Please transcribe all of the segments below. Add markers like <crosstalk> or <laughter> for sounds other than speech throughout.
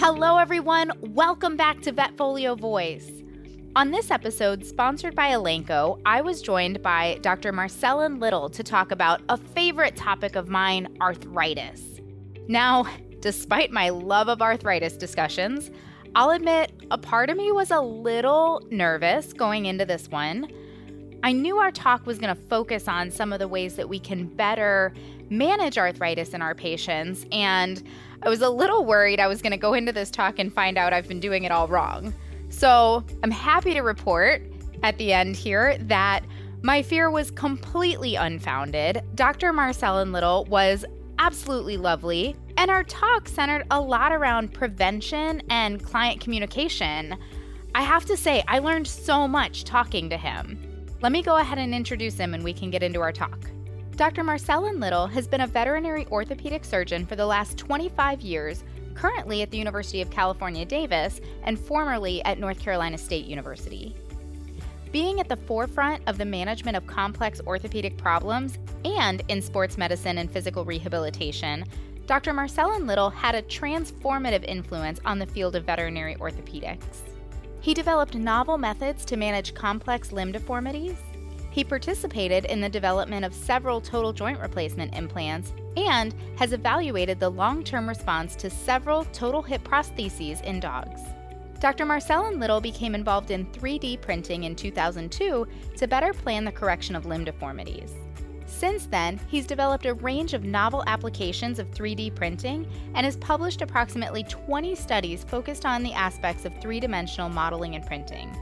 Hello, everyone. Welcome back to Vetfolio Voice. On this episode, sponsored by Elanco, I was joined by Dr. Marcellin Little to talk about a favorite topic of mine arthritis. Now, despite my love of arthritis discussions, I'll admit a part of me was a little nervous going into this one. I knew our talk was going to focus on some of the ways that we can better manage arthritis in our patients, and I was a little worried I was going to go into this talk and find out I've been doing it all wrong. So I'm happy to report at the end here that my fear was completely unfounded. Dr. Marcellin Little was absolutely lovely, and our talk centered a lot around prevention and client communication. I have to say, I learned so much talking to him. Let me go ahead and introduce him and we can get into our talk. Dr. Marcellin Little has been a veterinary orthopedic surgeon for the last 25 years, currently at the University of California, Davis, and formerly at North Carolina State University. Being at the forefront of the management of complex orthopedic problems and in sports medicine and physical rehabilitation, Dr. Marcellin Little had a transformative influence on the field of veterinary orthopedics. He developed novel methods to manage complex limb deformities. He participated in the development of several total joint replacement implants and has evaluated the long term response to several total hip prostheses in dogs. Dr. Marcellin Little became involved in 3D printing in 2002 to better plan the correction of limb deformities. Since then, he's developed a range of novel applications of 3D printing and has published approximately 20 studies focused on the aspects of three dimensional modeling and printing.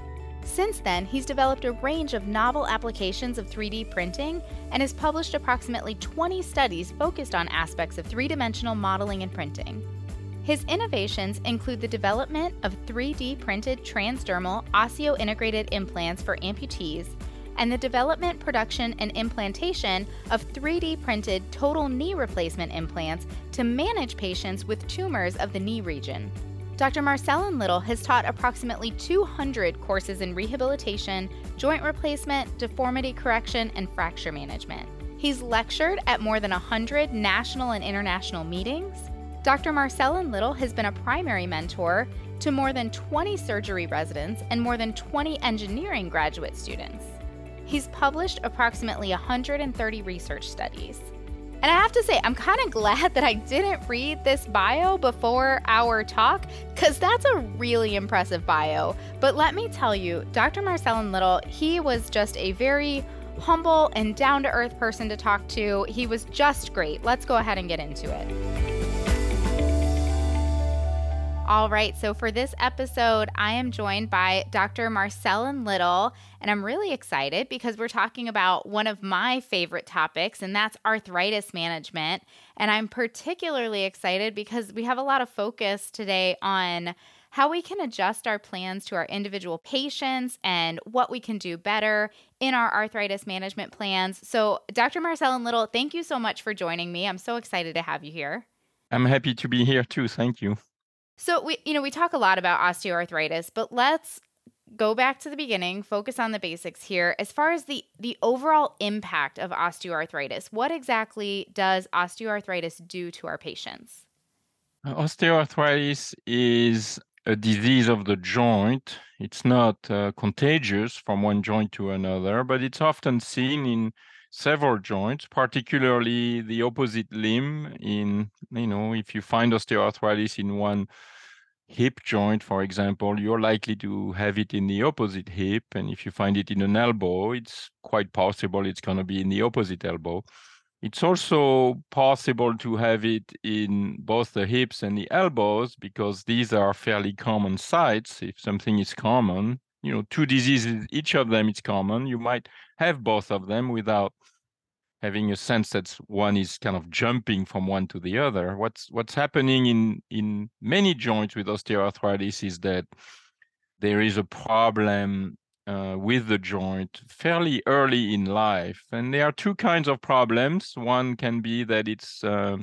Since then, he's developed a range of novel applications of 3D printing and has published approximately 20 studies focused on aspects of three dimensional modeling and printing. His innovations include the development of 3D printed transdermal osseo integrated implants for amputees and the development, production, and implantation of 3D printed total knee replacement implants to manage patients with tumors of the knee region. Dr. Marcellin Little has taught approximately 200 courses in rehabilitation, joint replacement, deformity correction, and fracture management. He's lectured at more than 100 national and international meetings. Dr. Marcellin Little has been a primary mentor to more than 20 surgery residents and more than 20 engineering graduate students. He's published approximately 130 research studies. And I have to say, I'm kind of glad that I didn't read this bio before our talk, because that's a really impressive bio. But let me tell you, Dr. Marcellin Little, he was just a very humble and down to earth person to talk to. He was just great. Let's go ahead and get into it. All right, so for this episode, I am joined by Dr. Marcellin Little, and I'm really excited because we're talking about one of my favorite topics, and that's arthritis management. And I'm particularly excited because we have a lot of focus today on how we can adjust our plans to our individual patients and what we can do better in our arthritis management plans. So, Dr. Marcellin Little, thank you so much for joining me. I'm so excited to have you here. I'm happy to be here too. Thank you. So we you know, we talk a lot about osteoarthritis, but let's go back to the beginning, focus on the basics here. As far as the the overall impact of osteoarthritis, what exactly does osteoarthritis do to our patients? Uh, osteoarthritis is a disease of the joint. It's not uh, contagious from one joint to another, but it's often seen in several joints, particularly the opposite limb. In you know, if you find osteoarthritis in one hip joint, for example, you're likely to have it in the opposite hip, and if you find it in an elbow, it's quite possible it's going to be in the opposite elbow. It's also possible to have it in both the hips and the elbows because these are fairly common sites. If something is common, you know, two diseases, each of them is common. You might have both of them without having a sense that one is kind of jumping from one to the other. What's what's happening in in many joints with osteoarthritis is that there is a problem uh, with the joint fairly early in life, and there are two kinds of problems. One can be that it's uh,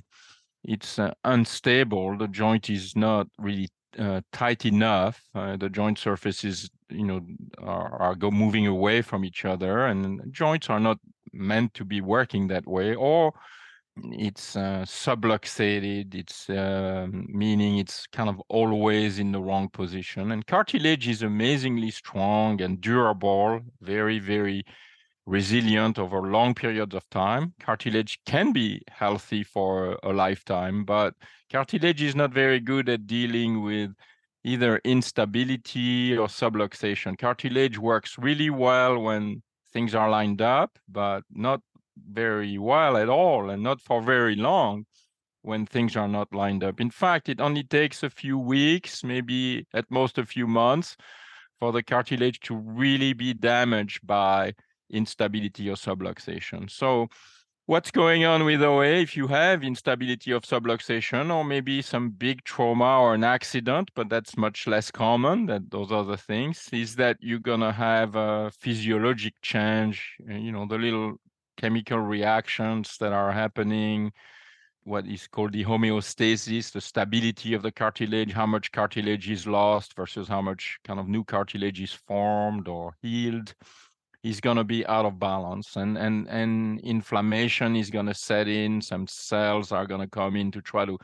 it's uh, unstable. The joint is not really uh, tight enough. Uh, the joint surfaces, you know, are, are go moving away from each other, and joints are not meant to be working that way. Or it's uh, subluxated it's uh, meaning it's kind of always in the wrong position and cartilage is amazingly strong and durable very very resilient over long periods of time cartilage can be healthy for a lifetime but cartilage is not very good at dealing with either instability or subluxation cartilage works really well when things are lined up but not very well at all and not for very long when things are not lined up. In fact, it only takes a few weeks, maybe at most a few months, for the cartilage to really be damaged by instability or subluxation. So, what's going on with OA if you have instability of subluxation or maybe some big trauma or an accident, but that's much less common than those other things, is that you're going to have a physiologic change, eh, you know, the little chemical reactions that are happening, what is called the homeostasis, the stability of the cartilage, how much cartilage is lost versus how much kind of new cartilage is formed or healed is going to be out of balance and and and inflammation is going to set in some cells are going to come in to try to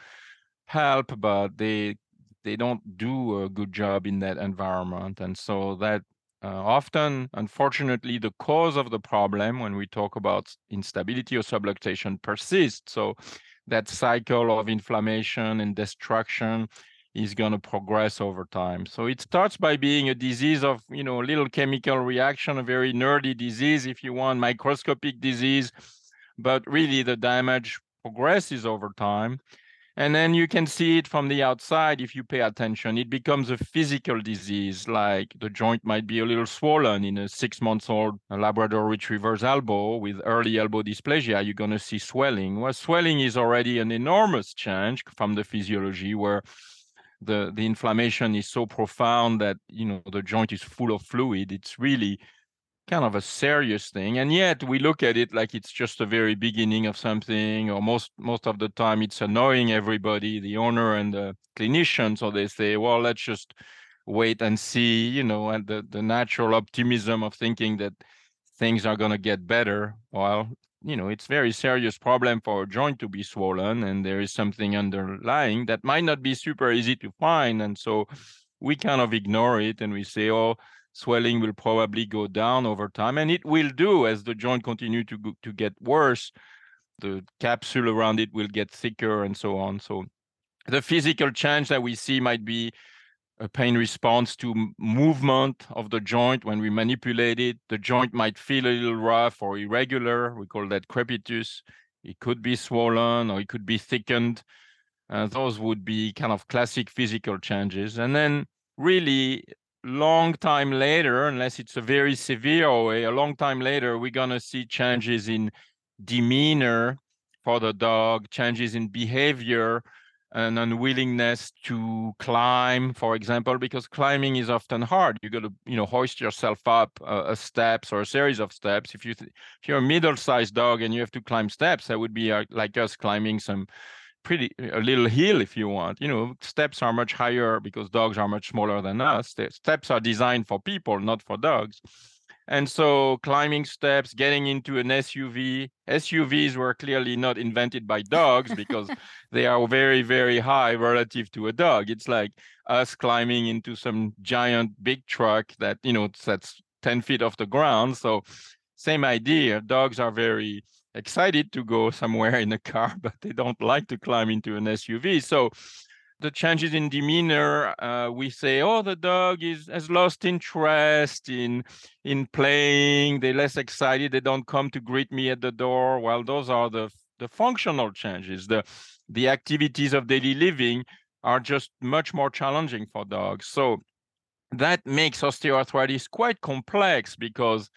help but they they don't do a good job in that environment and so that uh, often, unfortunately, the cause of the problem when we talk about instability or subluxation persists. So that cycle of inflammation and destruction is going to progress over time. So it starts by being a disease of, you know, a little chemical reaction, a very nerdy disease, if you want, microscopic disease. But really, the damage progresses over time. And then you can see it from the outside if you pay attention. It becomes a physical disease, like the joint might be a little swollen in a six months old Labrador retriever's elbow with early elbow dysplasia. You're going to see swelling. Well, swelling is already an enormous change from the physiology where the, the inflammation is so profound that you know the joint is full of fluid. It's really kind of a serious thing. And yet we look at it like it's just the very beginning of something or most most of the time it's annoying everybody the owner and the clinician. So they say well let's just wait and see you know and the, the natural optimism of thinking that things are going to get better. Well you know it's very serious problem for a joint to be swollen and there is something underlying that might not be super easy to find and so we kind of ignore it and we say oh swelling will probably go down over time and it will do as the joint continue to to get worse. The capsule around it will get thicker and so on. So the physical change that we see might be a pain response to movement of the joint. When we manipulate it the joint might feel a little rough or irregular. We call that crepitus. It could be swollen or it could be thickened. Uh, those would be kind of classic physical changes. And then really long time later, unless it's a very severe way, a long time later, we're going to see changes in demeanor for the dog, changes in behavior, an unwillingness to climb, for example, because climbing is often hard. You got to, you know, hoist yourself up uh, a steps or a series of steps. If you th- if you're a middle-sized dog and you have to climb steps, that would be uh, like us climbing some pretty a little hill if you want you know steps are much higher because dogs are much smaller than us the steps are designed for people not for dogs and so climbing steps getting into an suv suvs were clearly not invented by dogs because <laughs> they are very very high relative to a dog. It's like us climbing into some giant big truck that you know that's 10 feet off the ground. So same idea. Dogs are very excited to go somewhere in a car, <laughs> but they don't like to climb into an SUV. So the changes in demeanor, uh, we say, oh, the dog is has lost interest in in playing. They're less excited. They don't come to greet me at the door. Well, those are the the functional changes. The the activities of daily living are just much more challenging for dogs. So that makes osteoarthritis quite complex because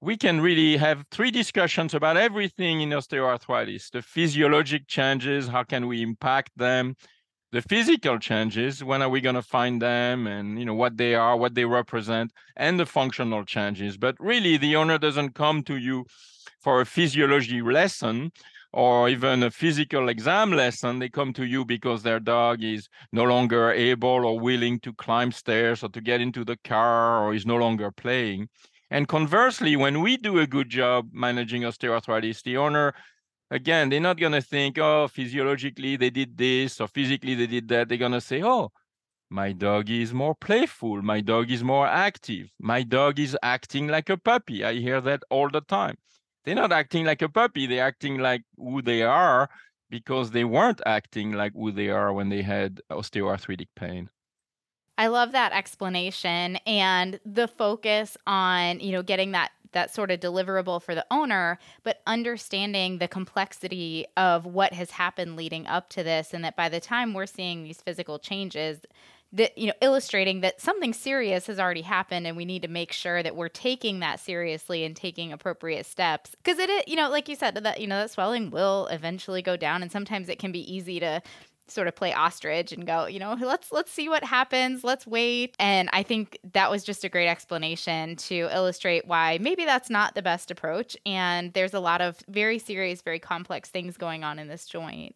we can really have three discussions about everything in osteoarthritis the physiologic changes how can we impact them the physical changes when are we going to find them and you know what they are what they represent and the functional changes. But really the owner doesn't come to you for a physiology lesson or even a physical exam lesson. They come to you because their dog is no longer able or willing to climb stairs or to get into the car or is no longer playing. And conversely, when we do a good job managing osteoarthritis, the owner again, they're not going to think, oh, physiologically they did this or physically they did that. They're going to say, oh, my dog is more playful. My dog is more active. My dog is acting like a puppy. I hear that all the time. They're not acting like a puppy. They're acting like who they are because they weren't acting like who they are when they had osteoarthritic pain. I love that explanation and the focus on, you know, getting that that sort of deliverable for the owner, but understanding the complexity of what has happened leading up to this and that by the time we're seeing these physical changes, that you know illustrating that something serious has already happened and we need to make sure that we're taking that seriously and taking appropriate steps. Because it you know like you said that you know that swelling will eventually go down and sometimes it can be easy to sort of play ostrich and go you know let's let's see what happens. Let's wait. And i think that was just a great explanation to illustrate why maybe that's not the best approach. And there's a lot of very serious very complex things going on in this joint.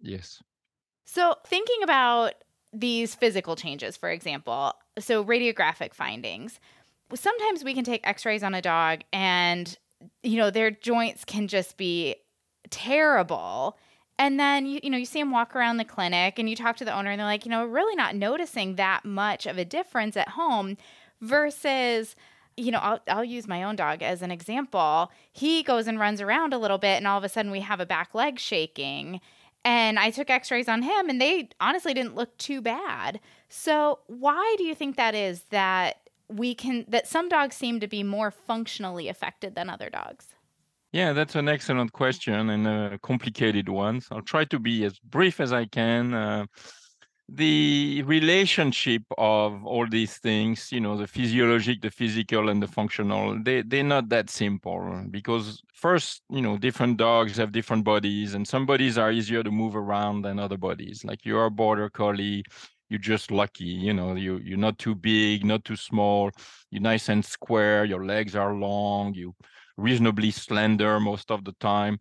Yes. So thinking about these physical changes, for example, so radiographic findings, sometimes we can take x rays on a dog and, you know, their joints can just be terrible. And then you, you know you see them walk around the clinic and you talk to the owner and they're like, you know, really not noticing that much of a difference at home versus you know, I'll, I'll use my own dog as an example. He goes and runs around a little bit, and all of a sudden we have a back leg shaking. And I took x rays on him, and they honestly didn't look too bad. So, why do you think that is that we can, that some dogs seem to be more functionally affected than other dogs? Yeah, that's an excellent question and a complicated one. So I'll try to be as brief as I can. Uh, the relationship of all these things you know the physiologic the physical and the functional they they're not that simple because first you know different dogs have different bodies and some bodies are easier to move around than other bodies like you're a border collie you're just lucky you know you you're not too big not too small you're nice and square your legs are long you reasonably slender most of the time.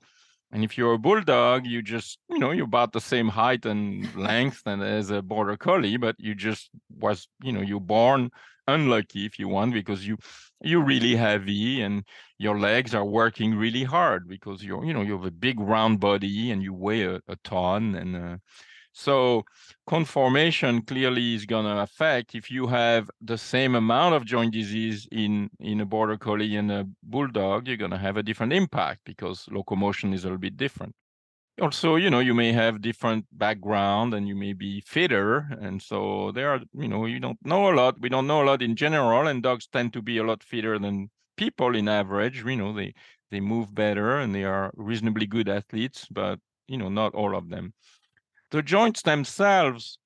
And if you're a bulldog, you just, you know, you're about the same height and length and as a border collie, but you just was, you know, you're born unlucky if you want because you you're really heavy and your legs are working really hard because you're, you know, you have a big round body and you weigh a, a ton and uh, so conformation clearly is going to affect if you have the same amount of joint disease in in a border collie and a bulldog, you're going to have a different impact because locomotion is a little bit different. Also, you know, you may have different background and you may be fitter. And so there are, you know, you don't know a lot. We don't know a lot in general, and dogs tend to be a lot fitter than people in average. You know, they they move better and they are reasonably good athletes, but you know, not all of them the joints themselves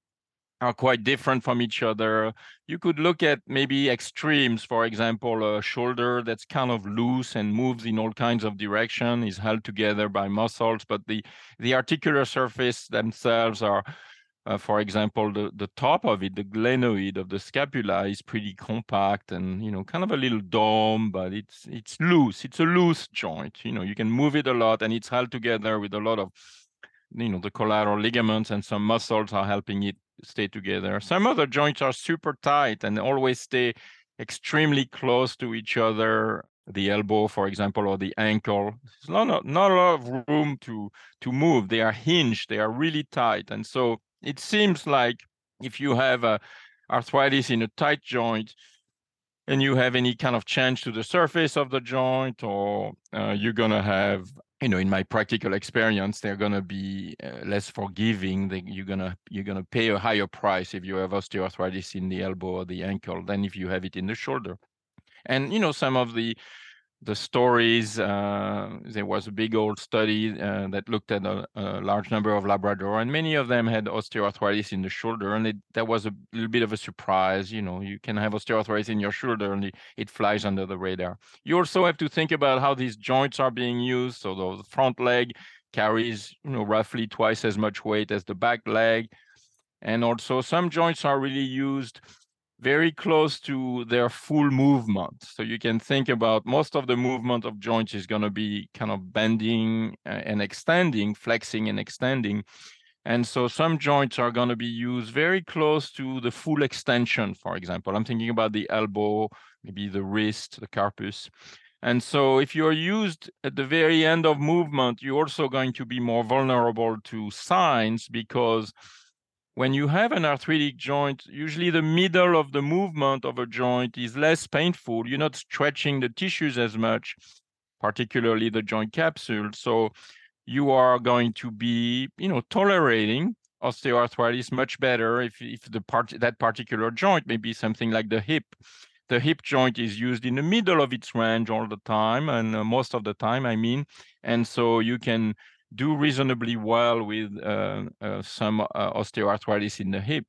are quite different from each other. You could look at maybe extremes, for example, a shoulder that's kind of loose and moves in all kinds of direction, is held together by muscles, but the the articular surface themselves are, uh, for example, the the top of it, the glenoid of the scapula, is pretty compact and you know kind of a little dome, but it's it's loose. It's a loose joint. You know, you can move it a lot, and it's held together with a lot of you know the collateral ligaments and some muscles are helping it stay together. Some other joints are super tight and always stay extremely close to each other the elbow for example or the ankle. There's not, not a lot of room to to move. They are hinged. They are really tight. And so it seems like if you have a arthritis in a tight joint and you have any kind of change to the surface of the joint or uh, you're going to have you know in my practical experience they're going to be uh, less forgiving they, you're going to you're going to pay a higher price if you have osteoarthritis in the elbow or the ankle than if you have it in the shoulder. And you know some of the the stories. Uh, there was a big old study uh, that looked at a, a, large number of Labrador, and many of them had osteoarthritis in the shoulder, and it, that was a little bit of a surprise. You know, you can have osteoarthritis in your shoulder, and it, it flies under the radar. You also have to think about how these joints are being used. So the front leg carries, you know, roughly twice as much weight as the back leg, and also some joints are really used very close to their full movement. So you can think about most of the movement of joints is going to be kind of bending uh, and extending, flexing and extending. And so some joints are going to be used very close to the full extension, for example. I'm thinking about the elbow, maybe the wrist, the carpus. And so if you're used at the very end of movement, you're also going to be more vulnerable to signs because when you have an arthritic joint, usually the middle of the movement of a joint is less painful. You're not stretching the tissues as much, particularly the joint capsule. So you are going to be, you know, tolerating osteoarthritis much better if, if the part that particular joint may be something like the hip the hip joint is used in the middle of its range all the time and uh, most of the time i mean and so you can do reasonably well with uh, uh, some uh, osteoarthritis in the hip.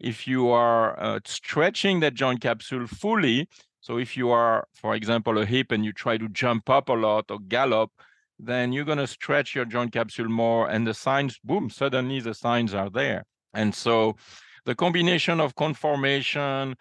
If you are stretching that joint capsule fully so if you are for example a hip and you try to jump up a lot or gallop then you're going to stretch your joint capsule more and the signs boom suddenly the signs are there. And so the combination of conformation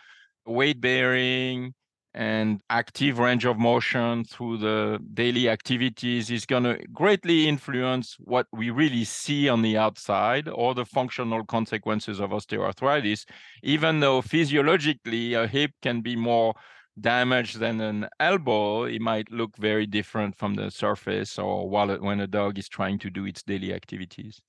weight bearing and active range of motion through the daily activities is going to greatly influence what we really see on the outside or the functional consequences of osteoarthritis even though physiologically a hip can be more damaged than an elbow it might look very different from the surface or while it, when a dog is trying to do its daily activities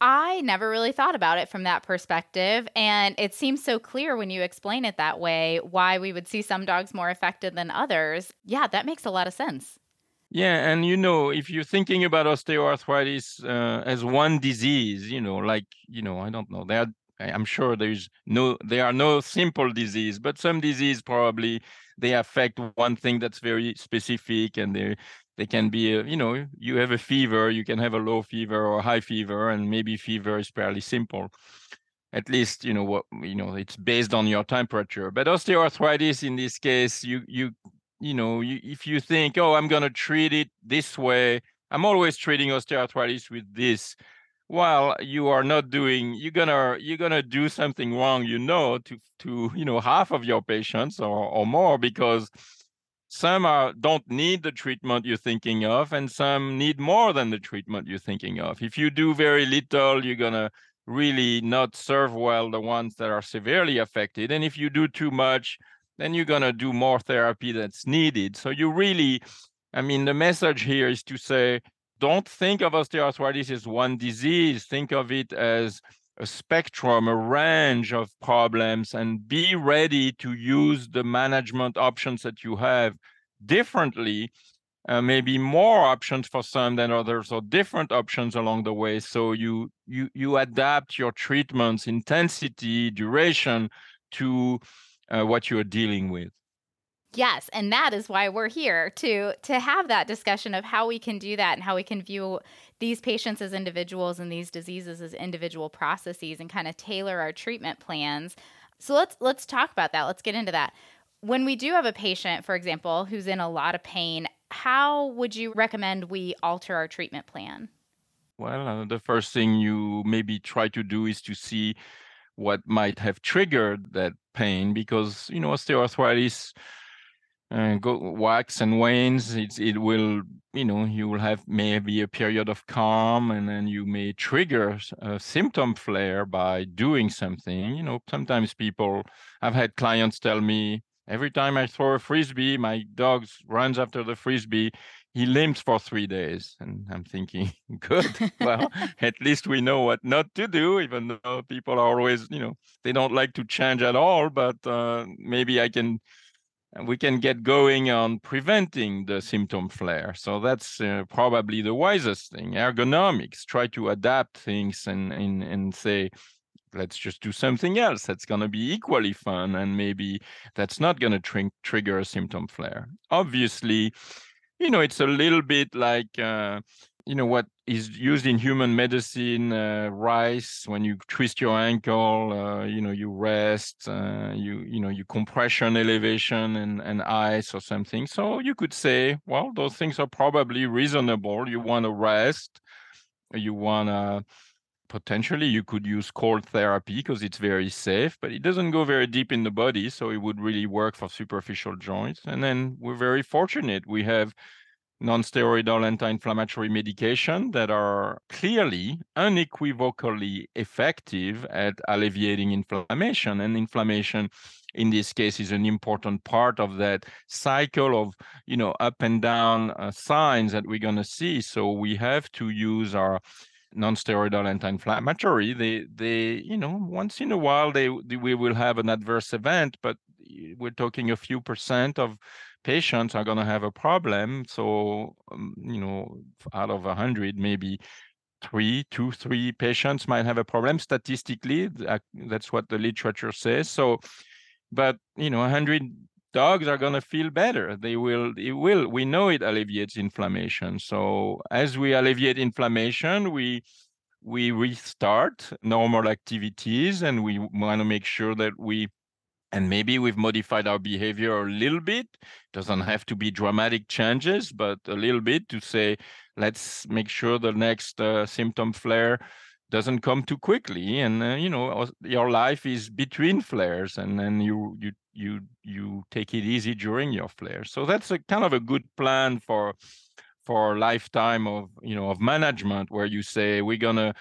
I never really thought about it from that perspective. And it seems so clear when you explain it that way why we would see some dogs more affected than others. Yeah, that makes a lot of sense. Yeah, and you know, if you're thinking about osteoarthritis uh, as one disease, you know, like you know, I don't know, there I'm sure there's no, there are no simple disease, but some disease probably they affect one thing that's very specific, and they they can be a, you know you have a fever you can have a low fever or high fever and maybe fever is fairly simple. At least you know what you know it's based on your temperature. But osteoarthritis in this case you you you know you, if you think oh i'm going to treat it this way i'm always treating osteoarthritis with this. Well you are not doing you're gonna you're gonna do something wrong you know to to you know half of your patients or, or more because some are don't need the treatment you're thinking of and some need more than the treatment you're thinking of. If you do very little you're going to really not serve well the ones that are severely affected and if you do too much then you're going to do more therapy that's needed. So you really i mean the message here is to say don't think of osteoarthritis as one disease. Think of it as a spectrum, a range of problems, and be ready to use the management options that you have differently. Uh, maybe more options for some than others, or different options along the way. So you you you adapt your treatments intensity, duration to uh, what you're dealing with. Yes, and that is why we're here to to have that discussion of how we can do that and how we can view these patients as individuals and these diseases as individual processes and kind of tailor our treatment plans. So let's let's talk about that. Let's get into that. When we do have a patient, for example, who's in a lot of pain, how would you recommend we alter our treatment plan? Well, uh, the first thing you maybe try to do is to see what might have triggered that pain because you know osteoarthritis uh, go wax and wanes it, it will you know you will have maybe a period of calm and then you may trigger a symptom flare by doing something. You know sometimes people i've had clients tell me every time i throw a frisbee my dog runs after the frisbee. He limps for three days. And i'm thinking <laughs> good. Well <laughs> at least we know what not to do even though people are always you know they don't like to change at all but uh, maybe i can and we can get going on preventing the symptom flare. So that's uh, probably the wisest thing. Ergonomics, try to adapt things and, and, and say, let's just do something else that's going to be equally fun and maybe that's not going to tr- trigger a symptom flare. Obviously, you know, it's a little bit like, uh, you know, what is used in human medicine, uh, rice. When you twist your ankle, uh, you know, you rest. Uh, you you know, you compression, elevation, and and ice or something. So you could say, well, those things are probably reasonable. You want to rest. You want to potentially you could use cold therapy because it's very safe, but it doesn't go very deep in the body, so it would really work for superficial joints. And then we're very fortunate. We have non-steroidal anti-inflammatory medication that are clearly unequivocally effective at alleviating inflammation. And inflammation in this case is an important part of that cycle of you know up and down uh, signs that we're going to see. So we have to use our non-steroidal anti-inflammatory. They they you know once in a while they, they we will have an adverse event but we're talking a few percent of patients are going to have a problem. So, um, you know, out of 100, maybe three, two, three patients might have a problem statistically. That's what the literature says. So, but, you know, 100 dogs are going to feel better. They will, it will, we know it alleviates inflammation. So as we alleviate inflammation, we, we restart normal activities and we want to make sure that we and maybe we've modified our behavior a little bit. Doesn't have to be dramatic changes but a little bit to say let's make sure the next uh, symptom flare doesn't come too quickly. And uh, you know your life is between flares and then you you you you take it easy during your flares so that's a kind of a good plan for for a lifetime of you know of management where you say we're gonna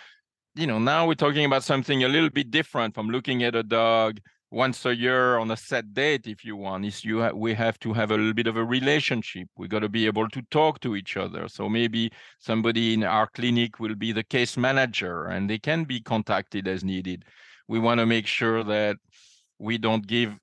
you know now we're talking about something a little bit different from looking at a dog once a year on a set date if you want is you ha- we have to have a little bit of a relationship. We got to be able to talk to each other. So maybe somebody in our clinic will be the case manager and they can be contacted as needed. We want to make sure that we don't give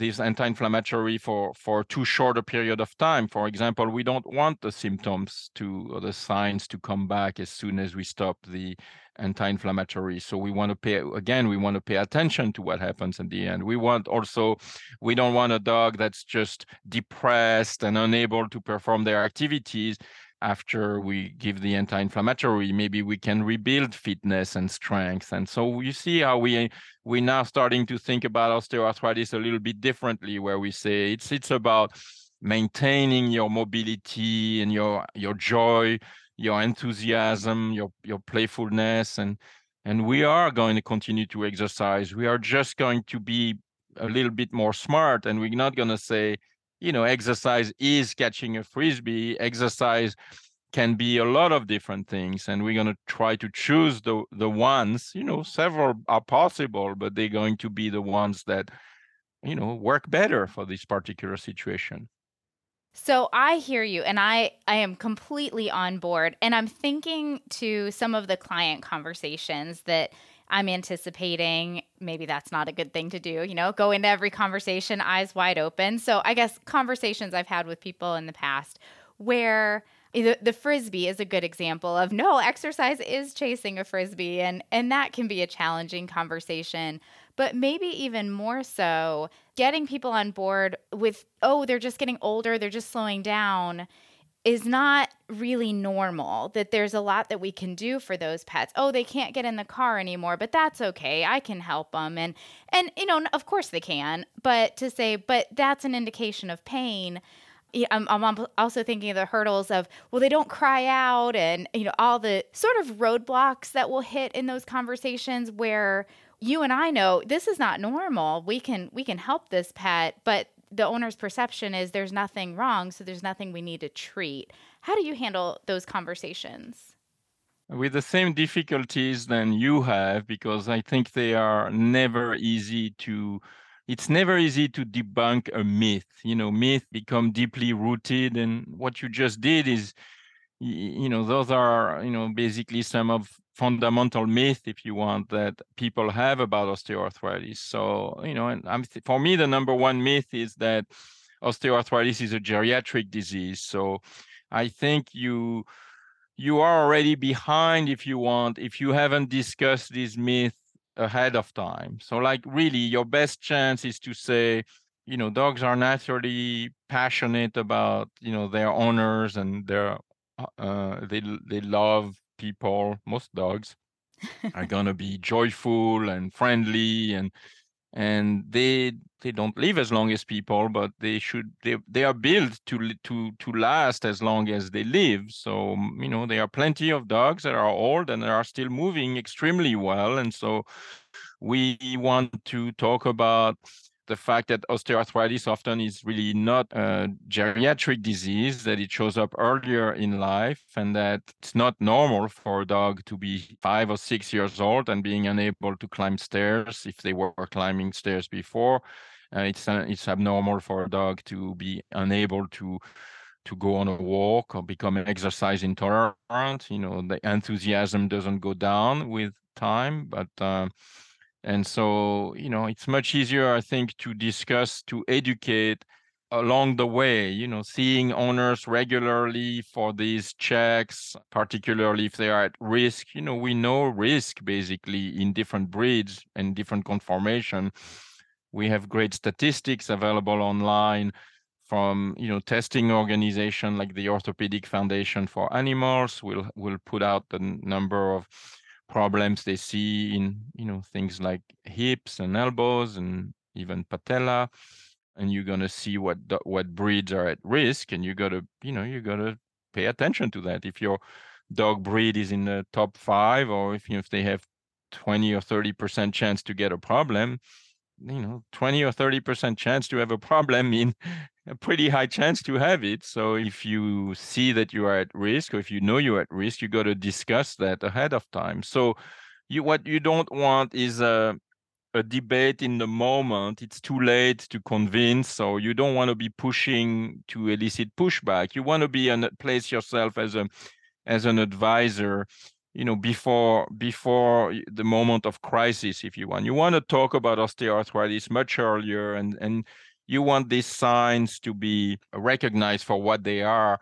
this anti-inflammatory for for too short a period of time. For example we don't want the symptoms to or the signs to come back as soon as we stop the anti-inflammatory. So we want to pay again we want to pay attention to what happens in the end. We want also we don't want a dog that's just depressed and unable to perform their activities after we give the anti-inflammatory maybe we can rebuild fitness and strength. And so you see how we we're now starting to think about osteoarthritis a little bit differently where we say it's it's about maintaining your mobility and your your joy your enthusiasm your your playfulness. And and we are going to continue to exercise. We are just going to be a little bit more smart and we're not going to say you know, exercise is catching a frisbee. Exercise can be a lot of different things, and we're going to try to choose the the ones. You know, several are possible, but they're going to be the ones that you know work better for this particular situation. So I hear you and I I am completely on board and I'm thinking to some of the client conversations that I'm anticipating maybe that's not a good thing to do, you know, go into every conversation eyes wide open. So I guess conversations I've had with people in the past where the, the frisbee is a good example of no exercise is chasing a frisbee and and that can be a challenging conversation but maybe even more so getting people on board with oh they're just getting older they're just slowing down is not really normal that there's a lot that we can do for those pets. Oh they can't get in the car anymore but that's okay. I can help them and and you know of course they can but to say but that's an indication of pain. I'm, I'm also thinking of the hurdles of well they don't cry out and you know all the sort of roadblocks that will hit in those conversations where you and I know this is not normal. We can we can help this pet but the owner's perception is there's nothing wrong, so there's nothing we need to treat. How do you handle those conversations? With the same difficulties than you have, because I think they are never easy to it's never easy to debunk a myth. You know, myth become deeply rooted, and what you just did is, you know, those are you know basically some of fundamental myth, if you want, that people have about osteoarthritis. So, you know, and I'm th- for me, the number one myth is that osteoarthritis is a geriatric disease. So, I think you you are already behind if you want if you haven't discussed this myth ahead of time. So, like, really, your best chance is to say, you know, dogs are naturally passionate about you know their owners and their uh, they they love people, most dogs, are <laughs> gonna be joyful and friendly and and they they don't live as long as people but they should they they are built to to to last as long as they live. So mm, you know there are plenty of dogs that are old and are still moving extremely well and so we want to talk about the fact that osteoarthritis often is really not a geriatric disease, that it shows up earlier in life, and that it's not normal for a dog to be five or six years old and being unable to climb stairs if they were climbing stairs before. Uh, it's uh, it's abnormal for a dog to be unable to to go on a walk or become exercise intolerant. You know, the enthusiasm doesn't go down with time, but uh, and so you know, it's much easier, I think, to discuss to educate along the way you know seeing owners regularly for these checks particularly if they are at risk. You know we know risk basically in different breeds and different conformation. We have great statistics available online from you know testing organization like the Orthopedic Foundation for Animals. We'll will put out the number of problems they see in you know things like hips and elbows and even patella and you're going to see what what breeds are at risk and you got to you know you got to pay attention to that. If your dog breed is in the top 5 or if you know, if they have 20 or 30% chance to get a problem you know 20 or 30 percent chance to have a problem mean a pretty high chance to have it. So if you see that you are at risk or if you know you're at risk you got to discuss that ahead of time. So you what you don't want is a a debate in the moment. It's too late to convince so you don't want to be pushing to elicit pushback. You want to be and uh, place yourself as a as an advisor you know before before the moment of crisis if you want. You want to talk about osteoarthritis much earlier and and you want these signs to be recognized for what they are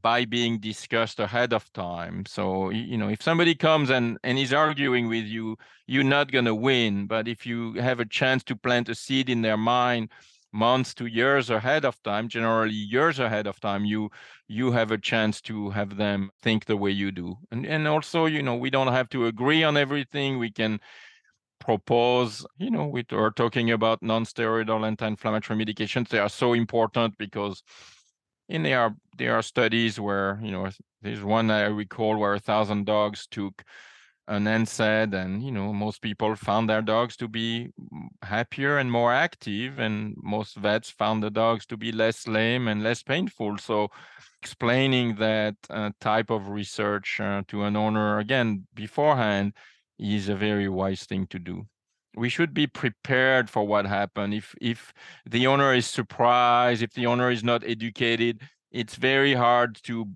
by being discussed ahead of time. So you know if somebody comes and and is arguing with you you're not going to win. But if you have a chance to plant a seed in their mind months to years ahead of time generally years ahead of time you you have a chance to have them think the way you do. And and also you know we don't have to agree on everything. We can propose you know we are talking about non-steroidal anti-inflammatory medications they are so important because in there are there are studies where you know there's one i recall where a thousand dogs took an NSAID, and you know most people found their dogs to be happier and more active, and most vets found the dogs to be less lame and less painful. So, explaining that uh, type of research uh, to an owner again beforehand is a very wise thing to do. We should be prepared for what happened. If if the owner is surprised, if the owner is not educated, it's very hard to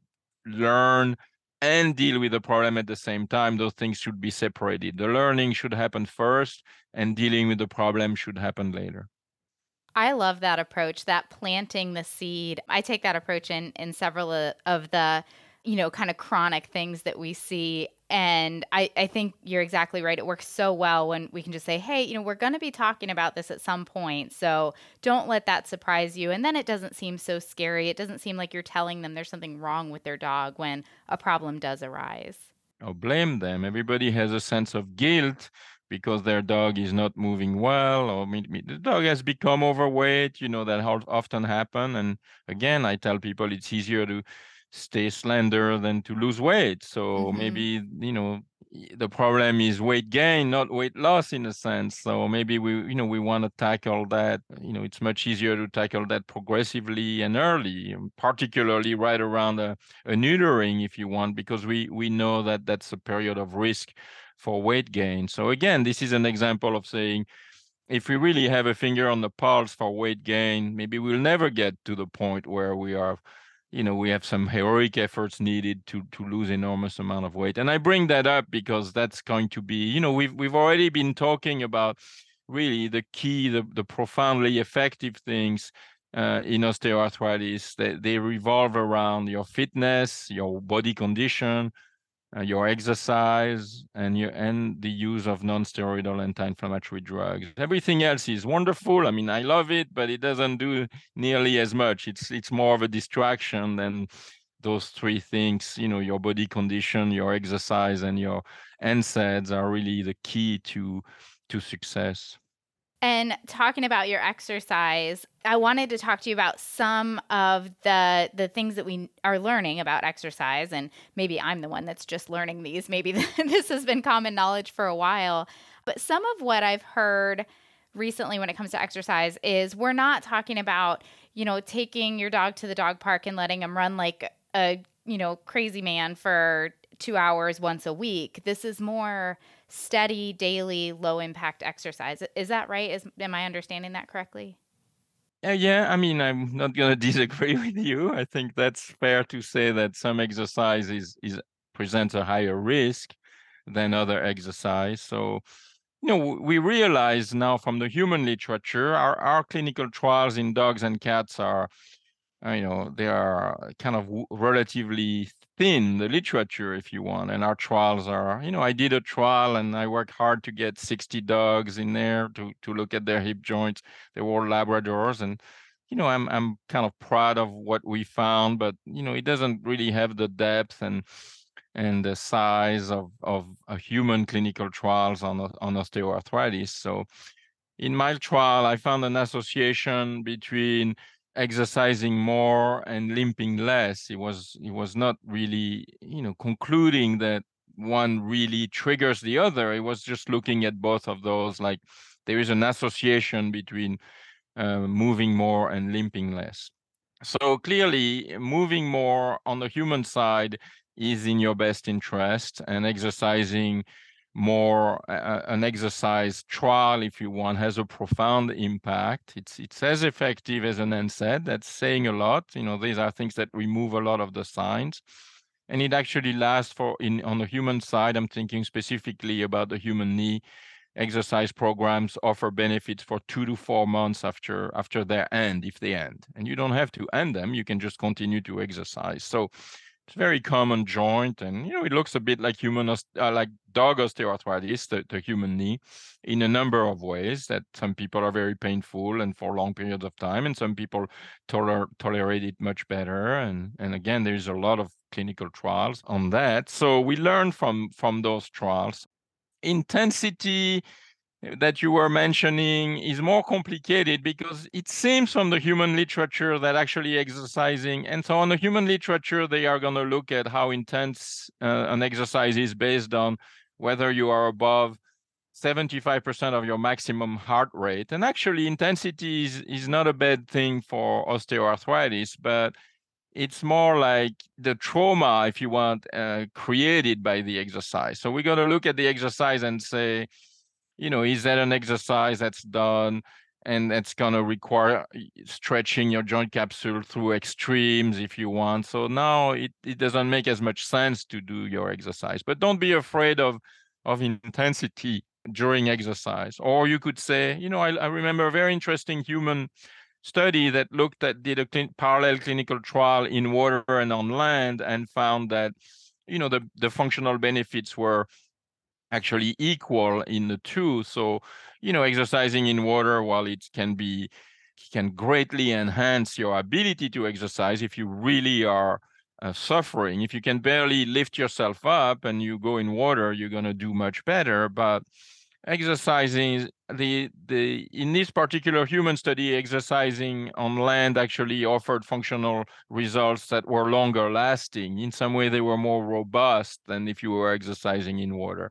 learn and deal with the problem at the same time, those things should be separated. The learning should happen first, and dealing with the problem should happen later. I love that approach, that planting the seed. I take that approach in in several uh, of the, you know, kind of chronic things that we see and I, I think you're exactly right. It works so well when we can just say, hey, you know, we're going to be talking about this at some point. So don't let that surprise you. And then it doesn't seem so scary. It doesn't seem like you're telling them there's something wrong with their dog when a problem does arise. Oh, blame them. Everybody has a sense of guilt because their dog is not moving well or the dog has become overweight. You know, that often happen. And again, I tell people it's easier to stay slender than to lose weight. So mm-hmm. maybe, you know, the problem is weight gain, not weight loss in a sense. So maybe we, you know, we want to tackle that. You know, it's much easier to tackle that progressively and early, particularly right around a, a neutering, if you want, because we we know that that's a period of risk for weight gain. So again, this is an example of saying, if we really have a finger on the pulse for weight gain, maybe we'll never get to the point where we are you know we have some heroic efforts needed to to lose enormous amount of weight. And i bring that up because that's going to be you know we've we've already been talking about really the key the, the profoundly effective things uh, in osteoarthritis. They, they revolve around your fitness your body condition uh, your exercise and your and the use of non-steroidal anti-inflammatory drugs. Everything else is wonderful. I mean i love it but it doesn't do nearly as much. It's it's more of a distraction than those three things. You know your body condition your exercise and your NSAIDs are really the key to to success and talking about your exercise, I wanted to talk to you about some of the the things that we are learning about exercise and maybe I'm the one that's just learning these. Maybe <laughs> this has been common knowledge for a while, but some of what I've heard recently when it comes to exercise is we're not talking about, you know, taking your dog to the dog park and letting him run like a, you know, crazy man for 2 hours once a week. This is more steady, daily, low impact exercise. Is that right? Is am I understanding that correctly? Uh, yeah, I mean, I'm not going <laughs> to disagree with you. I think that's fair to say that some exercise is, is presents a higher risk than other exercise. So, you know, we realize now from the human literature, our, our clinical trials in dogs and cats are, uh, you know, they are kind of relatively thin, the literature, if you want. And our trials are, you know, I did a trial and I worked hard to get 60 dogs in there to, to look at their hip joints. They were Labradors. And, you know, I'm, I'm kind of proud of what we found, but, you know, it doesn't really have the depth and, and the size of, of a human clinical trials on, on osteoarthritis. So in my trial, I found an association between exercising more and limping less. It was it was not really, you know, concluding that one really triggers the other. It was just looking at both of those, like there is an association between uh, moving more and limping less. So clearly, moving more on the human side is in your best interest, and exercising more uh, an exercise trial, if you want, has a profound impact. It's it's as effective as an NSAID. That's saying a lot. You know, these are things that remove a lot of the signs, and it actually lasts for in on the human side. I'm thinking specifically about the human knee. Exercise programs offer benefits for two to four months after after their end, if they end, and you don't have to end them. You can just continue to exercise. So it's very common joint, and you know it looks a bit like human, uh, like dog osteoarthritis, the, the human knee, in a number of ways. That some people are very painful and for long periods of time, and some people toler- tolerate it much better. And and again, there's a lot of clinical trials on that. So we learn from from those trials. Intensity that you were mentioning is more complicated because it seems from the human literature that actually exercising and so on the human literature they are going to look at how intense uh, an exercise is based on whether you are above 75% of your maximum heart rate. And actually intensity is, is not a bad thing for osteoarthritis but it's more like the trauma if you want uh, created by the exercise. So we're going to look at the exercise and say you know, is that an exercise that's done and it's going to require uh, stretching your joint capsule through extremes if you want. So now it, it doesn't make as much sense to do your exercise, but don't be afraid of, of intensity during exercise. Or you could say, you know, I, I remember a very interesting human study that looked at did a cl- parallel clinical trial in water and on land and found that you know the the functional benefits were actually equal in the two. So, you know, exercising in water, while it can be can greatly enhance your ability to exercise if you really are uh, suffering. If you can barely lift yourself up and you go in water, you're going to do much better. But exercising the the in this particular human study exercising on land actually offered functional results that were longer lasting in some way they were more robust than if you were exercising in water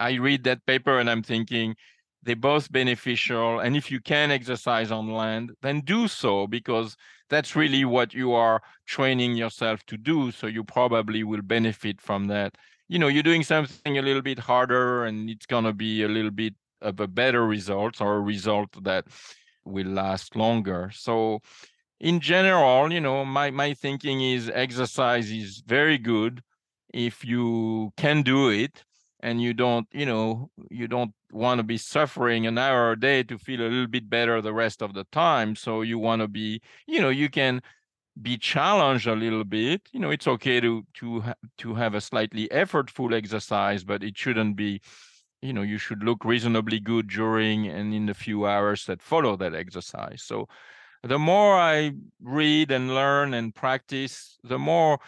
I read that paper and I'm thinking they're both beneficial. And if you can exercise on land, then do so because that's really what you are training yourself to do. So you probably will benefit from that. You know, you're doing something a little bit harder and it's going to be a little bit of a better result or a result that will last longer. So in general, you know, my, my thinking is exercise is very good if you can do it and you don't you know you don't want to be suffering an hour a day to feel a little bit better the rest of the time so you want to be you know you can be challenged a little bit. You know it's okay to to to have a slightly effortful exercise but it shouldn't be you know you should look reasonably good during and in the few hours that follow that exercise. So the more i read and learn and practice the more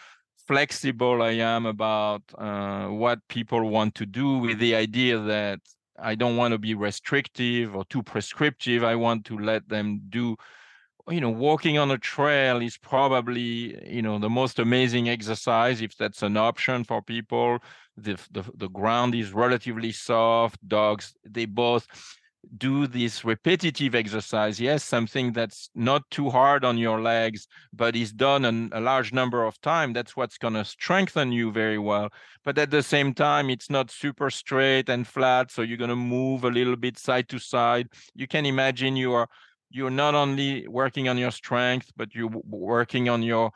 flexible I am about uh, what people want to do with the idea that I don't want to be restrictive or too prescriptive. I want to let them do, you know, walking on a trail is probably, you know, the most amazing exercise if that's an option for people. The, the, the ground is relatively soft. Dogs, they both do this repetitive exercise. Yes, something that's not too hard on your legs, but is done an, a large number of times. That's what's going to strengthen you very well. But at the same time, it's not super straight and flat. So you're going to move a little bit side to side. You can imagine you are you're not only working on your strength, but you're working on your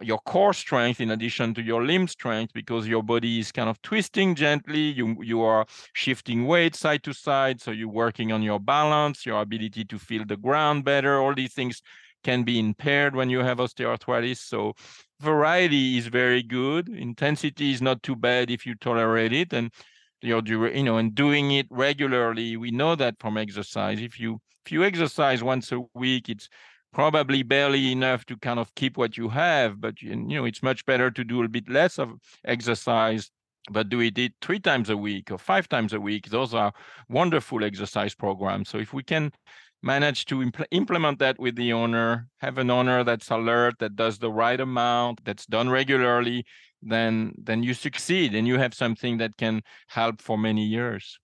your core strength in addition to your limb strength because your body is kind of twisting gently you you are shifting weight side to side so you're working on your balance your ability to feel the ground better all these things can be impaired when you have osteoarthritis so variety is very good. Intensity is not too bad if you tolerate it and you're you know and doing it regularly. We know that from exercise. If you if you exercise once a week it's probably barely enough to kind of keep what you have but you know it's much better to do a bit less of exercise but do it three times a week or five times a week. Those are wonderful exercise programs. So if we can manage to impl- implement that with the owner have an owner that's alert that does the right amount that's done regularly then then you succeed and you have something that can help for many years.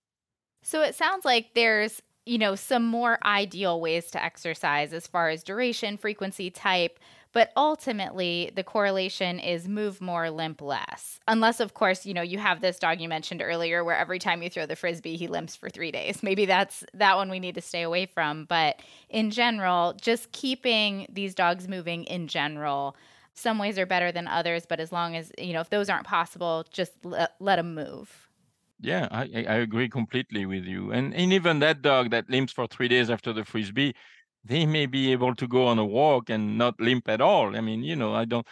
So it sounds like there's you know, some more ideal ways to exercise as far as duration, frequency, type. But ultimately, the correlation is move more, limp less. Unless, of course, you know, you have this dog you mentioned earlier where every time you throw the frisbee, he limps for three days. Maybe that's that one we need to stay away from. But in general, just keeping these dogs moving in general. Some ways are better than others, but as long as, you know, if those aren't possible, just let, let them move. Yeah, I, I agree completely with you. And, and even that dog that limps for three days after the frisbee, they may be able to go on a walk and not limp at all. I mean, you know, I don't.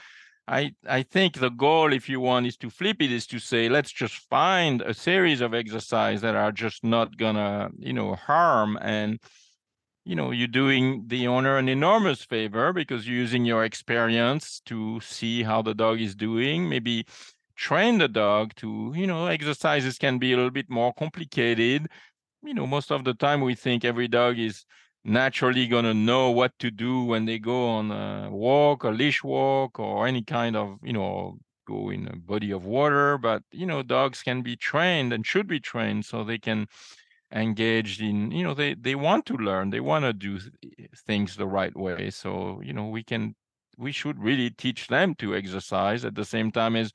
I I think the goal, if you want, is to flip it, is to say, let's just find a series of exercise that are just not gonna, you know, harm and you know you're doing the owner an enormous favor because you're using your experience to see how the dog is doing maybe train the dog to, you know, exercises can be a little bit more complicated. You know, most of the time we think every dog is naturally going to know what to do when they go on a walk, a leash walk, or any kind of, you know, go in a body of water. But, you know, dogs can be trained and should be trained so they can engage in, you know, they, they want to learn, they want to do things the right way. So, you know, we can, we should really teach them to exercise at the same time as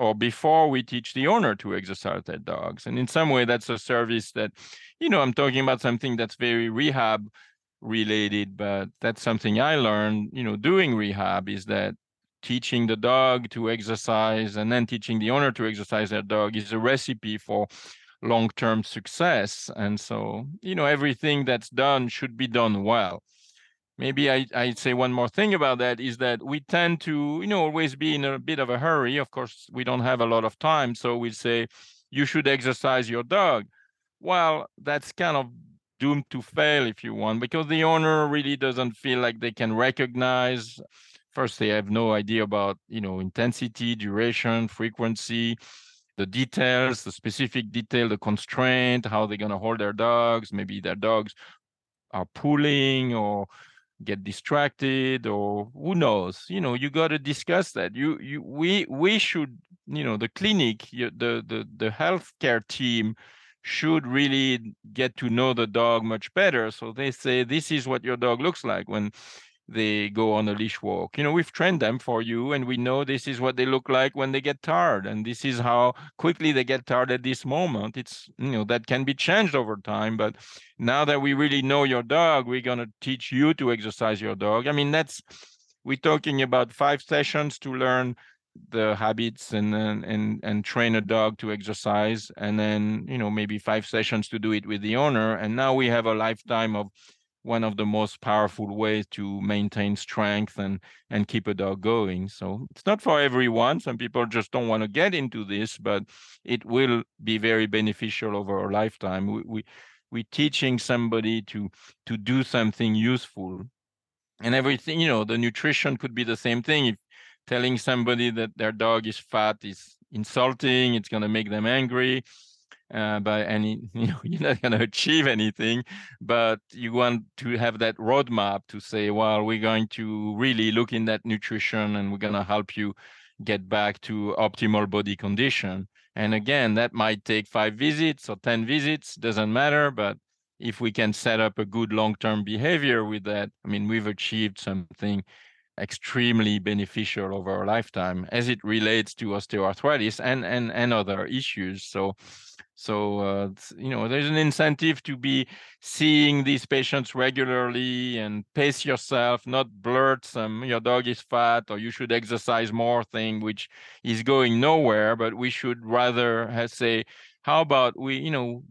or before we teach the owner to exercise their dogs. And in some way, that's a service that, you know, I'm talking about something that's very rehab related, but that's something I learned, you know, doing rehab is that teaching the dog to exercise and then teaching the owner to exercise their dog is a recipe for long-term success. And so, you know, everything that's done should be done well maybe I, I'd say one more thing about that is that we tend to, you know, always be in a bit of a hurry. Of course, we don't have a lot of time. So we say, you should exercise your dog. Well, that's kind of doomed to fail if you want, because the owner really doesn't feel like they can recognize. First, they have no idea about, you know, intensity, duration, frequency, the details, the specific detail, the constraint, how they're going to hold their dogs. Maybe their dogs are pulling or get distracted or who knows? You know you got to discuss that. You you we we should you know the clinic the the the healthcare team should really get to know the dog much better. So they say this is what your dog looks like. When they go on a leash walk. You know, we've trained them for you, and we know this is what they look like when they get tired, and this is how quickly they get tired at this moment. It's you know that can be changed over time, but now that we really know your dog, we're gonna teach you to exercise your dog. I mean, that's we're talking about five sessions to learn the habits and and and train a dog to exercise and then you know maybe five sessions to do it with the owner and now we have a lifetime of one of the most powerful ways to maintain strength and and keep a dog going. So it's not for everyone. Some people just don't want to get into this but it will be very beneficial over a lifetime. We, we we're teaching somebody to to do something useful. And everything you know the nutrition could be the same thing. If telling somebody that their dog is fat is insulting it's going to make them angry uh, by any <laughs> you know <laughs> you're not going to achieve anything but you want to have that roadmap to say well we're going to really look in that nutrition and we're going to help you get back to optimal body condition. And again that might take five visits or 10 visits doesn't matter but if we can set up a good long-term behavior with that, I mean, we've achieved something extremely beneficial over a lifetime as it relates to osteoarthritis and and and other issues. So so, uh, you know, there's an incentive to be seeing these patients regularly and pace yourself, not blurt some your dog is fat or you should exercise more thing, which is going nowhere. But we should rather say, how about we, you know,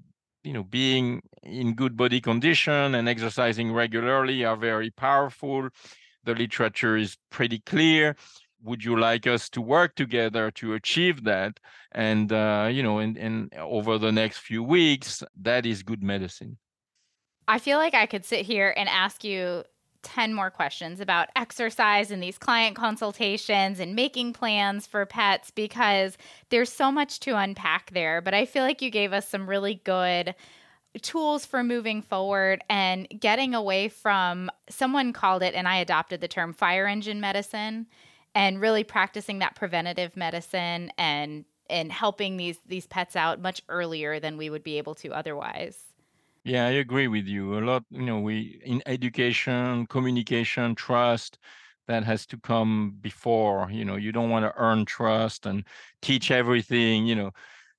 you know, being in good body condition and exercising regularly are very powerful. The literature is pretty clear. Would you like us to work together to achieve that? And uh, you know and, and over the next few weeks that is good medicine. I feel like i could sit here and ask you 10 more questions about exercise and these client consultations and making plans for pets because there's so much to unpack there but i feel like you gave us some really good tools for moving forward and getting away from someone called it and I adopted the term fire engine medicine and really practicing that preventative medicine and and helping these these pets out much earlier than we would be able to otherwise. Yeah, I agree with you. A lot, you know, we in education, communication, trust that has to come before, you know, you don't want to earn trust and teach everything, you know,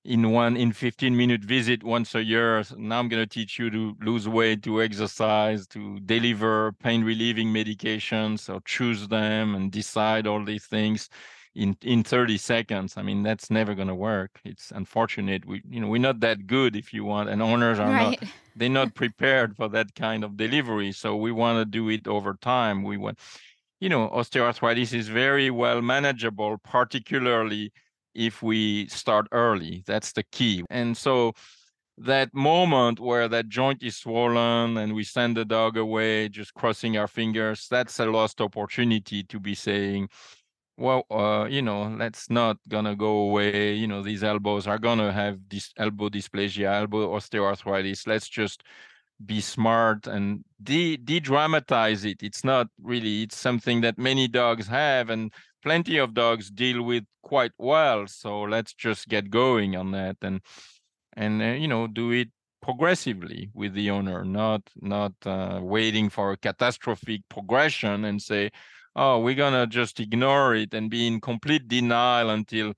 in one in 15 minute visit once a year. Now i'm going to teach you to lose weight to exercise to deliver pain relieving medications or choose them and decide all these things in in 30 seconds. I mean that's never going to work. It's unfortunate. We you know we're not that good if you want and owners are right. not <laughs> they're not prepared for that kind of delivery. So we want to do it over time. We want you know osteoarthritis is very well manageable particularly if we start early. That's the key. And so that moment where that joint is swollen and we send the dog away, just crossing our fingers, that's a lost opportunity to be saying, well, uh, you know, that's not gonna go away. You know, these elbows are gonna have this elbow dysplasia, elbow osteoarthritis. Let's just be smart and de de-dramatize it. It's not really. It's something that many dogs have, and plenty of dogs deal with quite well. So let's just get going on that and and uh, you know do it progressively with the owner, not not uh, waiting for a catastrophic progression and say, oh, we're gonna just ignore it and be in complete denial until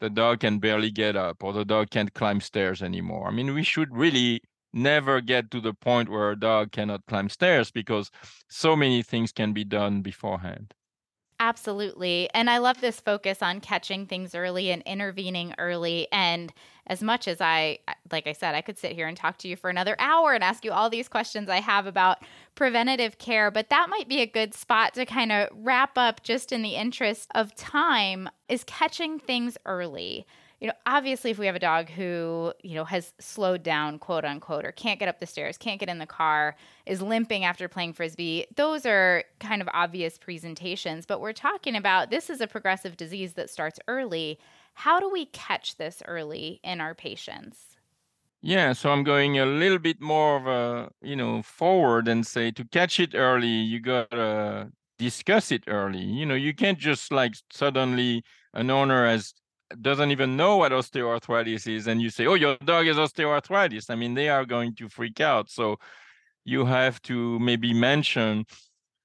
the dog can barely get up or the dog can't climb stairs anymore. I mean, we should really never get to the point where a dog cannot climb stairs because so many things can be done beforehand. Absolutely. And I love this focus on catching things early and intervening early. And as much as I, like I said, I could sit here and talk to you for another hour and ask you all these questions I have about preventative care, but that might be a good spot to kind of wrap up just in the interest of time is catching things early you know, obviously, if we have a dog who, you know, has slowed down, quote unquote, or can't get up the stairs, can't get in the car, is limping after playing frisbee, those are kind of obvious presentations. But we're talking about this is a progressive disease that starts early. How do we catch this early in our patients? Yeah, so I'm going a little bit more of a, you know, forward and say to catch it early, you gotta discuss it early. You know, you can't just like suddenly an owner has doesn't even know what osteoarthritis is and you say oh your dog has osteoarthritis. I mean they are going to freak out. So you have to maybe mention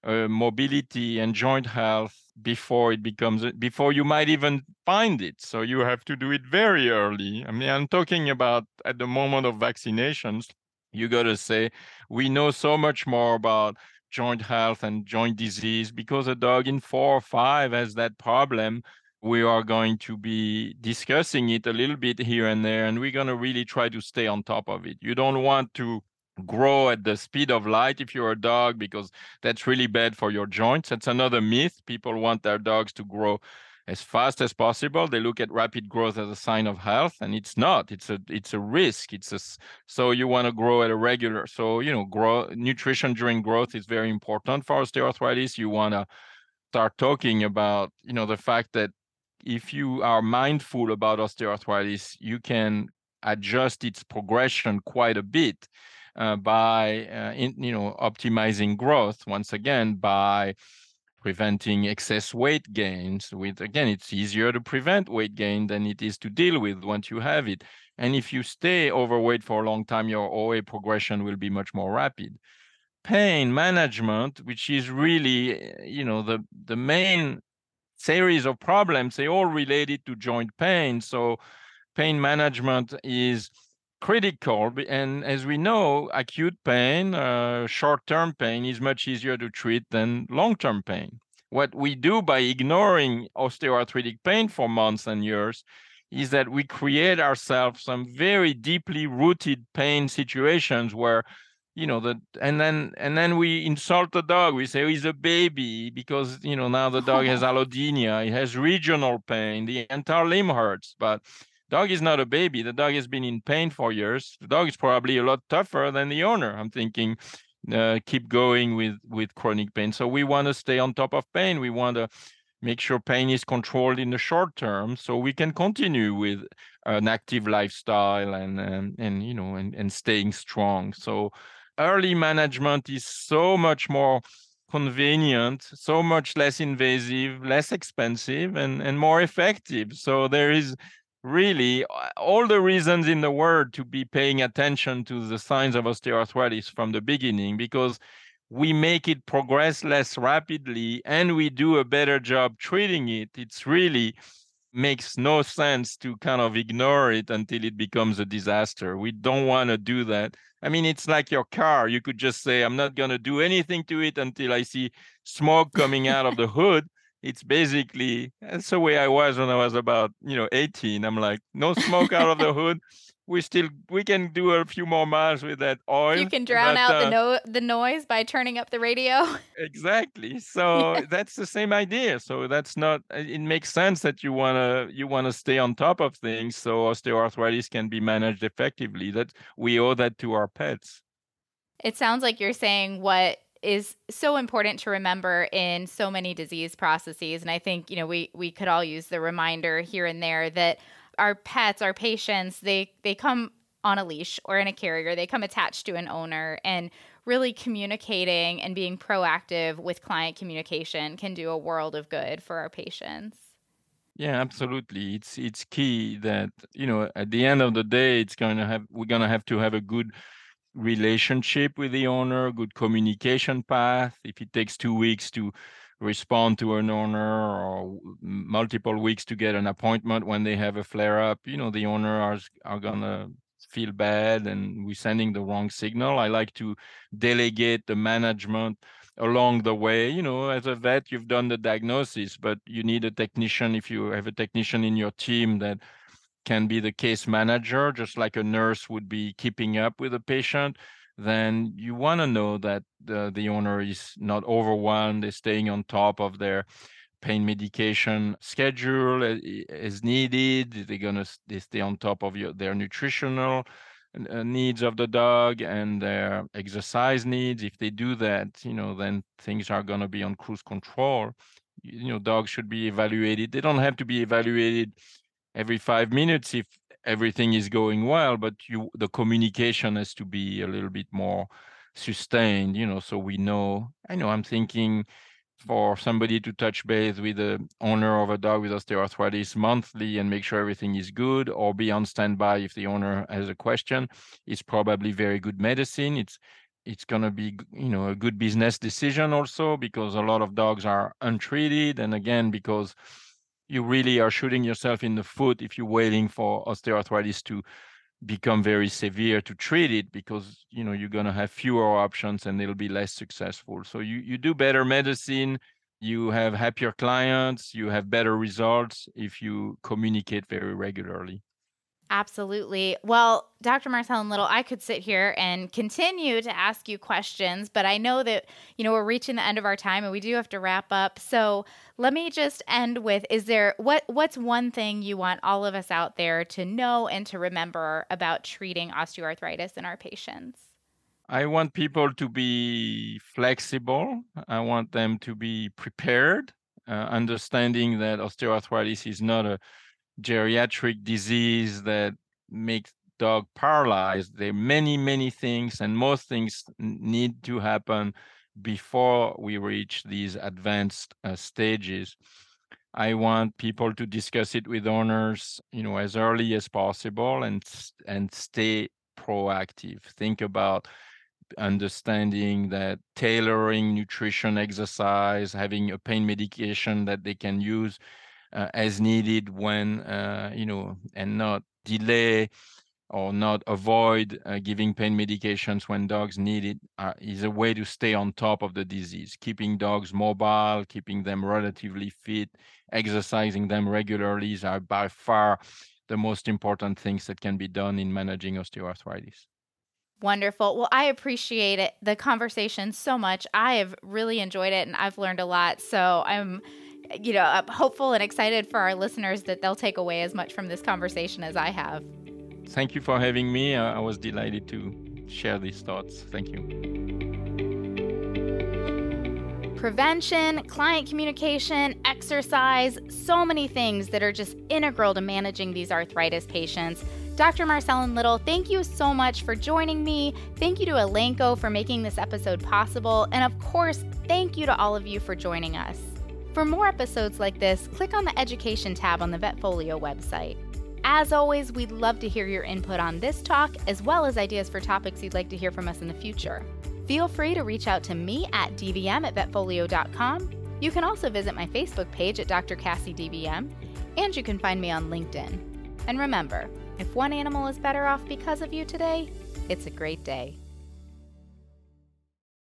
uh, mobility and joint health before it becomes before you might even find it. So you have to do it very early. I mean i'm talking about at the moment of vaccinations. You got to say we know so much more about joint health and joint disease because a dog in four or five has that problem we are going to be discussing it a little bit here and there, and we're going to really try to stay on top of it. You don't want to grow at the speed of light if you're a dog because that's really bad for your joints. That's another myth. People want their dogs to grow as fast as possible. They look at rapid growth as a sign of health, and it's not. It's a it's a risk. It's a so you want to grow at a regular. So you know, grow nutrition during growth is very important for osteoarthritis. You want to start talking about you know the fact that if you are mindful about osteoarthritis, you can adjust its progression quite a bit uh, by uh, in, you know optimizing growth once again by preventing excess weight gains with again it's easier to prevent weight gain than it is to deal with once you have it And if you stay overweight for a long time, your OA progression will be much more rapid. Pain management, which is really, you know, the, the main series of problems, they all related to joint pain. So pain management is critical. And as we know, acute pain, uh, short-term pain is much easier to treat than long-term pain. What we do by ignoring osteoarthritic pain for months and years is that we create ourselves some very deeply rooted pain situations where you know that and then and then we insult the dog. We say oh, he's a baby because you know now the dog has <laughs> allodynia. He has regional pain. The entire limb hurts. But dog is not a baby. The dog has been in pain for years. The dog is probably a lot tougher than the owner. I'm thinking uh, keep going with with chronic pain. So we want to stay on top of pain. We want to make sure pain is controlled in the short term so we can continue with an active lifestyle and and, and you know and, and staying strong. So early management is so much more convenient so much less invasive less expensive and and more effective. So there is really uh, all the reasons in the world to be paying attention to the signs of osteoarthritis from the beginning because we make it progress less rapidly and we do a better job treating it, it's really makes no sense to kind of ignore it until it becomes a disaster. We don't want to do that. I mean, it's like your car. You could just say, I'm not going to do anything to it until I see smoke coming out of the <laughs> hood. It's basically that's the way I was when I was about, you know, 18. I'm like, no smoke out of the hood we still we can do a few more miles with that oil. You can drown but, out uh, the no the noise by turning up the radio. <laughs> Exactly. So yeah. that's the same idea. So that's not. Uh, it makes sense that you wanna you wanna stay on top of things so osteoarthritis can be managed effectively. That we owe that to our pets. It sounds like you're saying what is so important to remember in so many disease processes and i think you know we we could all use the reminder here and there that our pets, our patients, they they come on a leash or in a carrier. They come attached to an owner and really communicating and being proactive with client communication can do a world of good for our patients. Yeah, absolutely. It's it's key that, you know, at the end of the day, it's going to have we're going to have to have a good relationship with the owner, good communication path. If it takes 2 weeks to respond to an owner or multiple weeks to get an appointment when they have a flare up you know the owner are, are gonna feel bad and we're sending the wrong signal. I like to delegate the management along the way you know as a vet you've done the diagnosis but you need a technician if you have a technician in your team that can be the case manager just like a nurse would be keeping up with a patient then you want to know that the, the owner is not overwhelmed, is staying on top of their pain medication schedule as needed. They're gonna they stay on top of your, their nutritional uh, needs of the dog and their exercise needs. If they do that, you know, then things are gonna be on cruise control. You know, dogs should be evaluated. They don't have to be evaluated every five minutes if everything is going well, but you the communication has to be a little bit more sustained, you know, so we know. I know I'm thinking for somebody to touch base with the owner of a dog with osteoarthritis monthly and make sure everything is good or be on standby if the owner has a question is probably very good medicine it's it's going to be you know a good business decision also because a lot of dogs are untreated and again because you really are shooting yourself in the foot if you're waiting for osteoarthritis to become very severe to treat it because you know you're going to have fewer options and it'll be less successful. So you you do better medicine you have happier clients you have better results if you communicate very regularly Absolutely. Well, Dr. Marcellin Little, I could sit here and continue to ask you questions, but I know that, you know, we're reaching the end of our time and we do have to wrap up. So let me just end with is there what what's one thing you want all of us out there to know and to remember about treating osteoarthritis in our patients? I want people to be flexible. I want them to be prepared, uh, understanding that osteoarthritis is not a geriatric disease that makes dog paralyzed. There are many, many things, and most things need to happen before we reach these advanced uh, stages. I want people to discuss it with owners, you know, as early as possible and and stay proactive. Think about understanding that tailoring nutrition, exercise, having a pain medication that they can use as needed when uh, you know, and not delay or not avoid uh, giving pain medications when dogs need it uh, is a way to stay on top of the disease. Keeping dogs mobile, keeping them relatively fit, exercising them regularly are by far the most important things that can be done in managing osteoarthritis. Wonderful. Well, I appreciate it, the conversation so much. I have really enjoyed it and I've learned a lot. So I'm, you know, hopeful and excited for our listeners that they'll take away as much from this conversation as I have thank you for having me. I was delighted to share these thoughts. Thank you. Prevention, client communication, exercise, so many things that are just integral to managing these arthritis patients. Dr. Marcellin Little, thank you so much for joining me. Thank you to Elanco for making this episode possible. And of course, thank you to all of you for joining us. For more episodes like this, click on the Education tab on the Vetfolio website. As always, we'd love to hear your input on this talk, as well as ideas for topics you'd like to hear from us in the future. Feel free to reach out to me at dvm at vetfolio.com. You can also visit my Facebook page at Dr. Cassi DVM, and you can find me on LinkedIn. And remember, if one animal is better off because of you today, it's a great day.